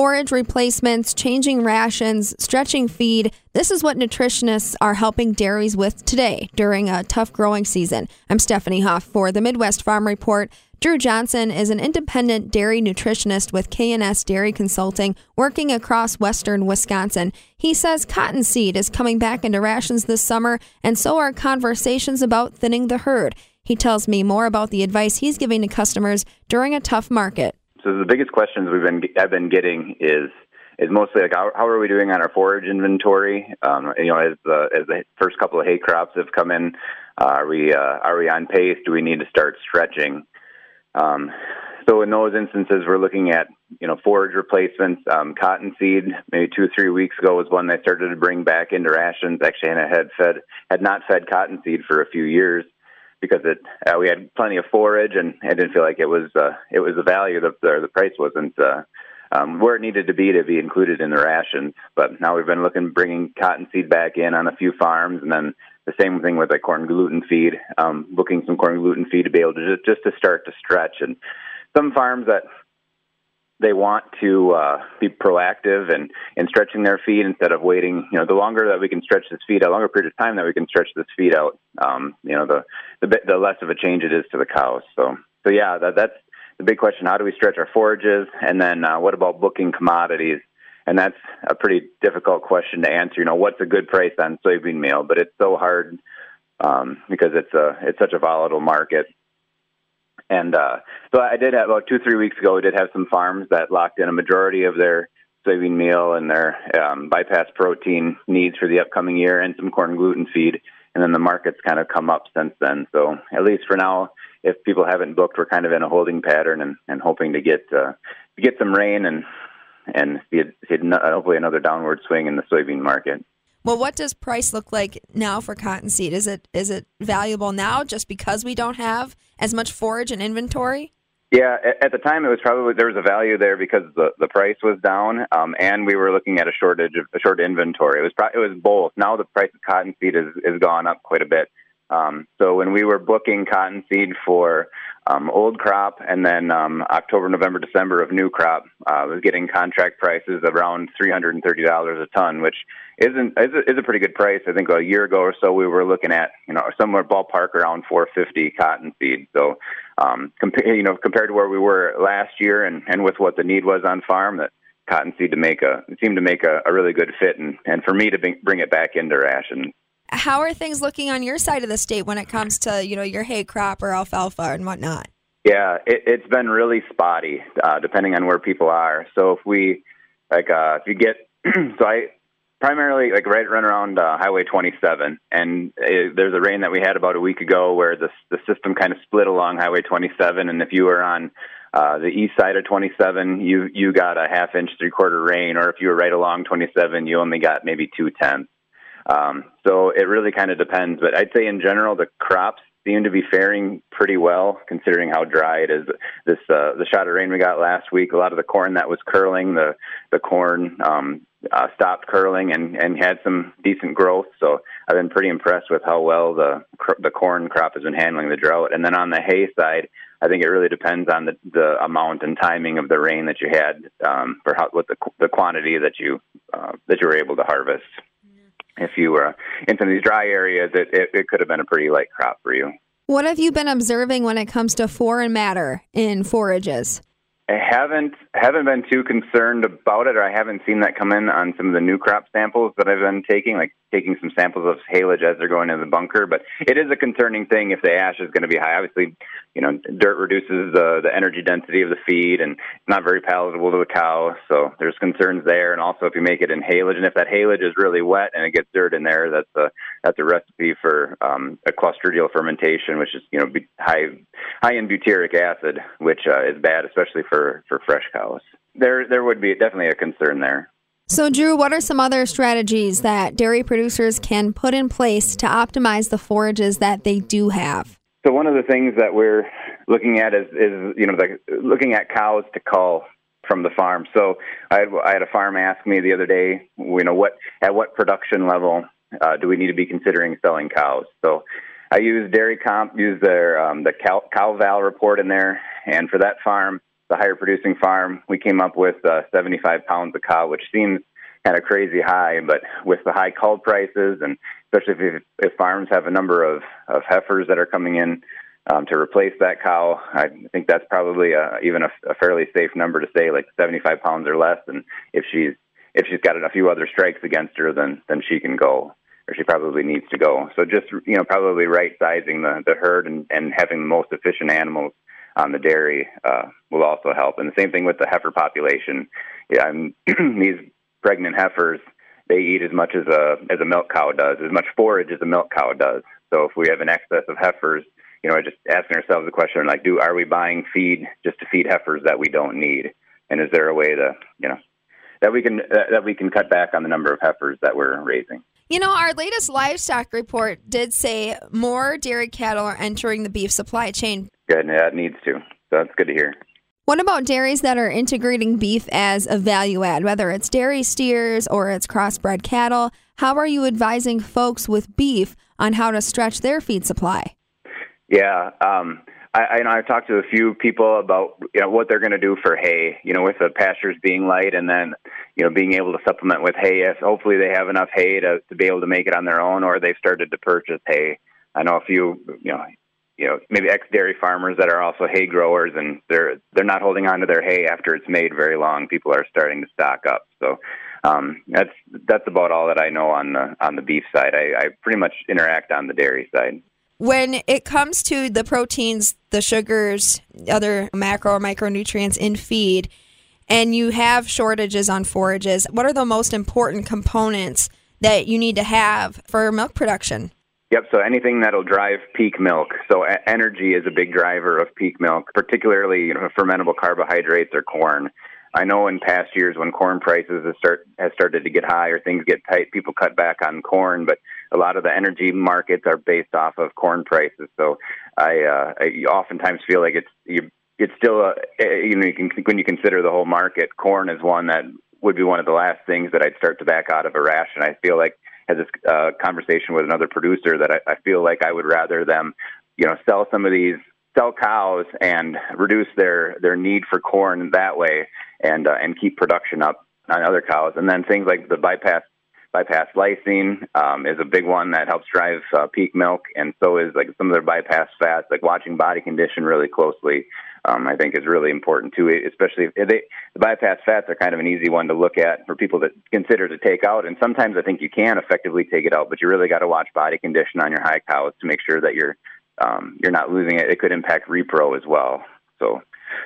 Forage replacements, changing rations, stretching feed. This is what nutritionists are helping dairies with today during a tough growing season. I'm Stephanie Hoff for the Midwest Farm Report. Drew Johnson is an independent dairy nutritionist with K&S Dairy Consulting working across western Wisconsin. He says cottonseed is coming back into rations this summer, and so are conversations about thinning the herd. He tells me more about the advice he's giving to customers during a tough market. So the biggest questions we've been I've been getting is is mostly like how, how are we doing on our forage inventory? Um, you know, as the as the first couple of hay crops have come in, uh, are we uh, are we on pace? Do we need to start stretching? Um, so in those instances, we're looking at you know forage replacements. Um, cottonseed, maybe two or three weeks ago, was one they started to bring back into rations. Actually, and had fed had not fed cottonseed for a few years because it uh, we had plenty of forage and I didn't feel like it was uh, it was the value the the, price wasn't uh, um, where it needed to be to be included in the rations. But now we've been looking bringing cottonseed back in on a few farms, and then the same thing with like corn gluten feed, um, booking some corn gluten feed to be able to just just to start to stretch. And some farms that they want to uh, be proactive and in stretching their feet instead of waiting. You know, the longer that we can stretch this feed, a longer period of time that we can stretch this feed out, um, you know, the the, bit, the less of a change it is to the cows. So, so yeah, that, that's the big question. How do we stretch our forages? And then uh, what about booking commodities? And that's a pretty difficult question to answer. You know, what's a good price on soybean meal? But it's so hard um, because it's a it's such a volatile market. And uh, so I did have about two, three weeks ago. We did have some farms that locked in a majority of their soybean meal and their um, bypass protein needs for the upcoming year, and some corn gluten feed. And then the market's kind of come up since then. So at least for now, if people haven't booked, we're kind of in a holding pattern and, and hoping to get uh, to get some rain and and see, see hopefully another downward swing in the soybean market. Well, what does price look like now for cottonseed? Is it is it valuable now just because we don't have as much forage and inventory? Yeah, at the time it was probably there was a value there because the the price was down, um, and we were looking at a shortage of a short inventory. It was pro- it was both. Now the price of cottonseed has has gone up quite a bit. Um, so when we were booking cottonseed for um, old crop and then um, October, November, December of new crop, uh, was getting contract prices around three hundred and thirty dollars a ton, which isn't is a, is a pretty good price. I think a year ago or so we were looking at you know somewhere ballpark around four fifty cottonseed. So um, compare you know compared to where we were last year and and with what the need was on farm that cottonseed to make a seemed to make a, a really good fit and and for me to bring, bring it back into rations how are things looking on your side of the state when it comes to you know your hay crop or alfalfa and whatnot? Yeah, it, it's been really spotty, uh, depending on where people are. So if we like, uh, if you get, so I primarily like right run around uh, Highway 27, and it, there's a rain that we had about a week ago where the the system kind of split along Highway 27, and if you were on uh, the east side of 27, you you got a half inch, three quarter rain, or if you were right along 27, you only got maybe two tenths. Um, so it really kind of depends. But I'd say in general, the crops seem to be faring pretty well considering how dry it is. This uh, the shot of rain we got last week, a lot of the corn that was curling, the the corn um, uh, stopped curling and and had some decent growth. So I've been pretty impressed with how well the the corn crop has been handling the drought. And then on the hay side, I think it really depends on the the amount and timing of the rain that you had um, for how what the the quantity that you uh, that you were able to harvest if you were in some of these dry areas, it, it, it could have been a pretty light crop for you. What have you been observing when it comes to foreign matter in forages? I haven't haven't been too concerned about it, or I haven't seen that come in on some of the new crop samples that I've been taking, like taking some samples of haylage as they're going into the bunker. But it is a concerning thing if the ash is going to be high. Obviously, you know, dirt reduces the the energy density of the feed, and it's not very palatable to the cow. So there's concerns there. And also, if you make it in haylage, and if that haylage is really wet and it gets dirt in there, that's a that's a recipe for um, a clostridial fermentation, which is you know high high in butyric acid, which uh, is bad, especially for for fresh cows. There there would be definitely a concern there. So, Drew, what are some other strategies that dairy producers can put in place to optimize the forages that they do have? So, one of the things that we're looking at is, is you know, the, looking at cows to cull from the farm. So, I had, I had a farm ask me the other day, you know, what at what production level uh, do we need to be considering selling cows? So, I use Dairy Comp, use their um, the cow, CowVal report in there, and for that farm, the higher producing farm, we came up with uh, 75 pounds of cow, which seems kind of crazy high, but with the high cull prices, and especially if, if farms have a number of, of heifers that are coming in um, to replace that cow, I think that's probably a, even a, a fairly safe number to say, like 75 pounds or less. And if she's if she's got a few other strikes against her, then then she can go, or she probably needs to go. So just you know, probably right sizing the the herd and and having the most efficient animals on the dairy uh, will also help. And the same thing with the heifer population. Yeah, these pregnant heifers they eat as much as a as a milk cow does, as much forage as a milk cow does. So if we have an excess of heifers, you know, just asking ourselves the question like, do are we buying feed just to feed heifers that we don't need? And is there a way to, you know, that we can uh, that we can cut back on the number of heifers that we're raising? You know, our latest livestock report did say more dairy cattle are entering the beef supply chain. Good, yeah, it needs to. So that's good to hear. What about dairies that are integrating beef as a value add, whether it's dairy steers or it's crossbred cattle? How are you advising folks with beef on how to stretch their feed supply? Yeah, um, I, I know I've talked to a few people about you know what they're going to do for hay. You know, with the pastures being light, and then you know being able to supplement with hay. If hopefully they have enough hay to to be able to make it on their own, or they've started to purchase hay. I know a few you know you know maybe ex dairy farmers that are also hay growers and they're they're not holding on to their hay after it's made very long. People are starting to stock up. So um that's that's about all that i know on the on the beef side. I i pretty much interact on the dairy side. When it comes to the proteins the sugars other macro or micronutrients in feed and you have shortages on forages what are the most important components that you need to have for milk production Yep. So anything that'll drive peak milk. So energy is a big driver of peak milk, particularly you know fermentable carbohydrates or corn. I know in past years when corn prices have start has started to get high or things get tight, people cut back on corn, but a lot of the energy markets are based off of corn prices. So I, uh, I oftentimes feel like it's you, it's still a, you know you can when you consider the whole market, corn is one that would be one of the last things that I'd start to back out of a ration. I feel like had this uh, conversation with another producer that I, I feel like I would rather them, you know, sell some of these sell cows and reduce their their need for corn that way, and uh, and keep production up on other cows. And then things like the bypass bypass lysine um, is a big one that helps drive uh, peak milk, and so is like some of their bypass fats. Like watching body condition really closely, um, I think is really important too. Especially if they, the bypass fats are kind of an easy one to look at for people that consider to take out. And sometimes I think you can effectively take it out, but you really got to watch body condition on your high cows to make sure that you're um, you're not losing it. It could impact repro as well. So.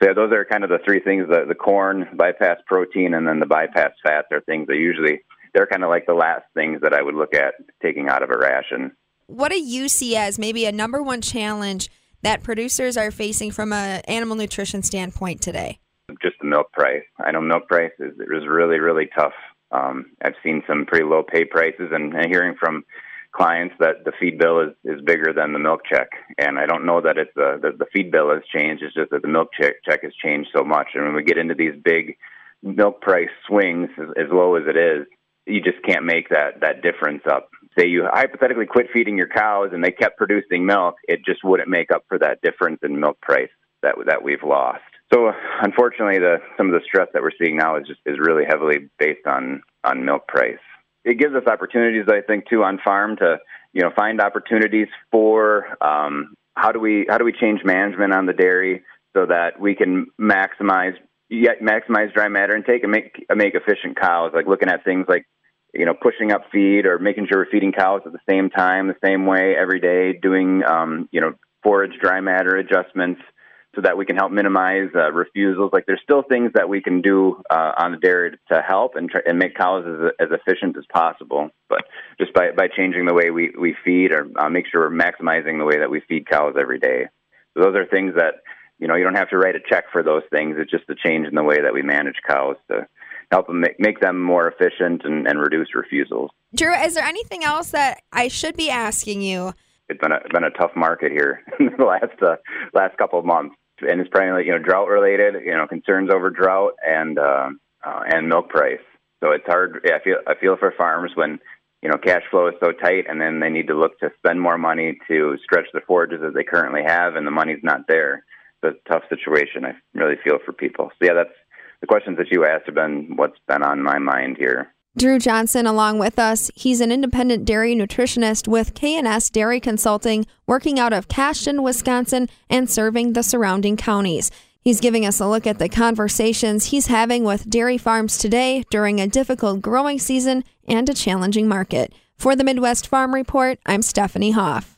So yeah, those are kind of the three things: the the corn, bypass protein, and then the bypass fats are things that usually they're kind of like the last things that I would look at taking out of a ration. What do you see as maybe a number one challenge that producers are facing from an animal nutrition standpoint today? Just the milk price. I know milk prices is, is really, really tough. Um, I've seen some pretty low pay prices and, and hearing from clients that the feed bill is, is bigger than the milk check. And I don't know that it's the, the, the feed bill has changed. It's just that the milk check, check has changed so much. And when we get into these big milk price swings as, as low as it is, you just can't make that that difference up. Say you hypothetically quit feeding your cows and they kept producing milk, it just wouldn't make up for that difference in milk price that that we've lost. So unfortunately, the some of the stress that we're seeing now is just is really heavily based on on milk price. It gives us opportunities, I think, too, on farm to you know find opportunities for um, how do we how do we change management on the dairy so that we can maximize yet maximize dry matter intake and make make efficient cows. Like looking at things like you know, pushing up feed or making sure we're feeding cows at the same time, the same way every day, doing, um, you know, forage dry matter adjustments so that we can help minimize uh, refusals. Like there's still things that we can do uh, on the dairy to help and, try, and make cows as, as efficient as possible. But just by, by changing the way we, we feed or uh, make sure we're maximizing the way that we feed cows every day. So those are things that, you know, you don't have to write a check for those things. It's just a change in the way that we manage cows to help them make, make them more efficient and, and reduce refusals. Drew, is there anything else that I should be asking you? It's been a been a tough market here in the last uh, last couple of months, and it's primarily you know drought related. You know concerns over drought and uh, uh, and milk price. So it's hard. I feel I feel for farmers when you know cash flow is so tight, and then they need to look to spend more money to stretch the forages as they currently have, and the money's not there. It's a tough situation. I really feel for people. So yeah, that's the questions that you asked have been what's been on my mind here. Drew Johnson along with us. He's an independent dairy nutritionist with K&S Dairy Consulting, working out of Cashton, Wisconsin, and serving the surrounding counties. He's giving us a look at the conversations he's having with dairy farms today during a difficult growing season and a challenging market. For the Midwest Farm Report, I'm Stephanie Hoff.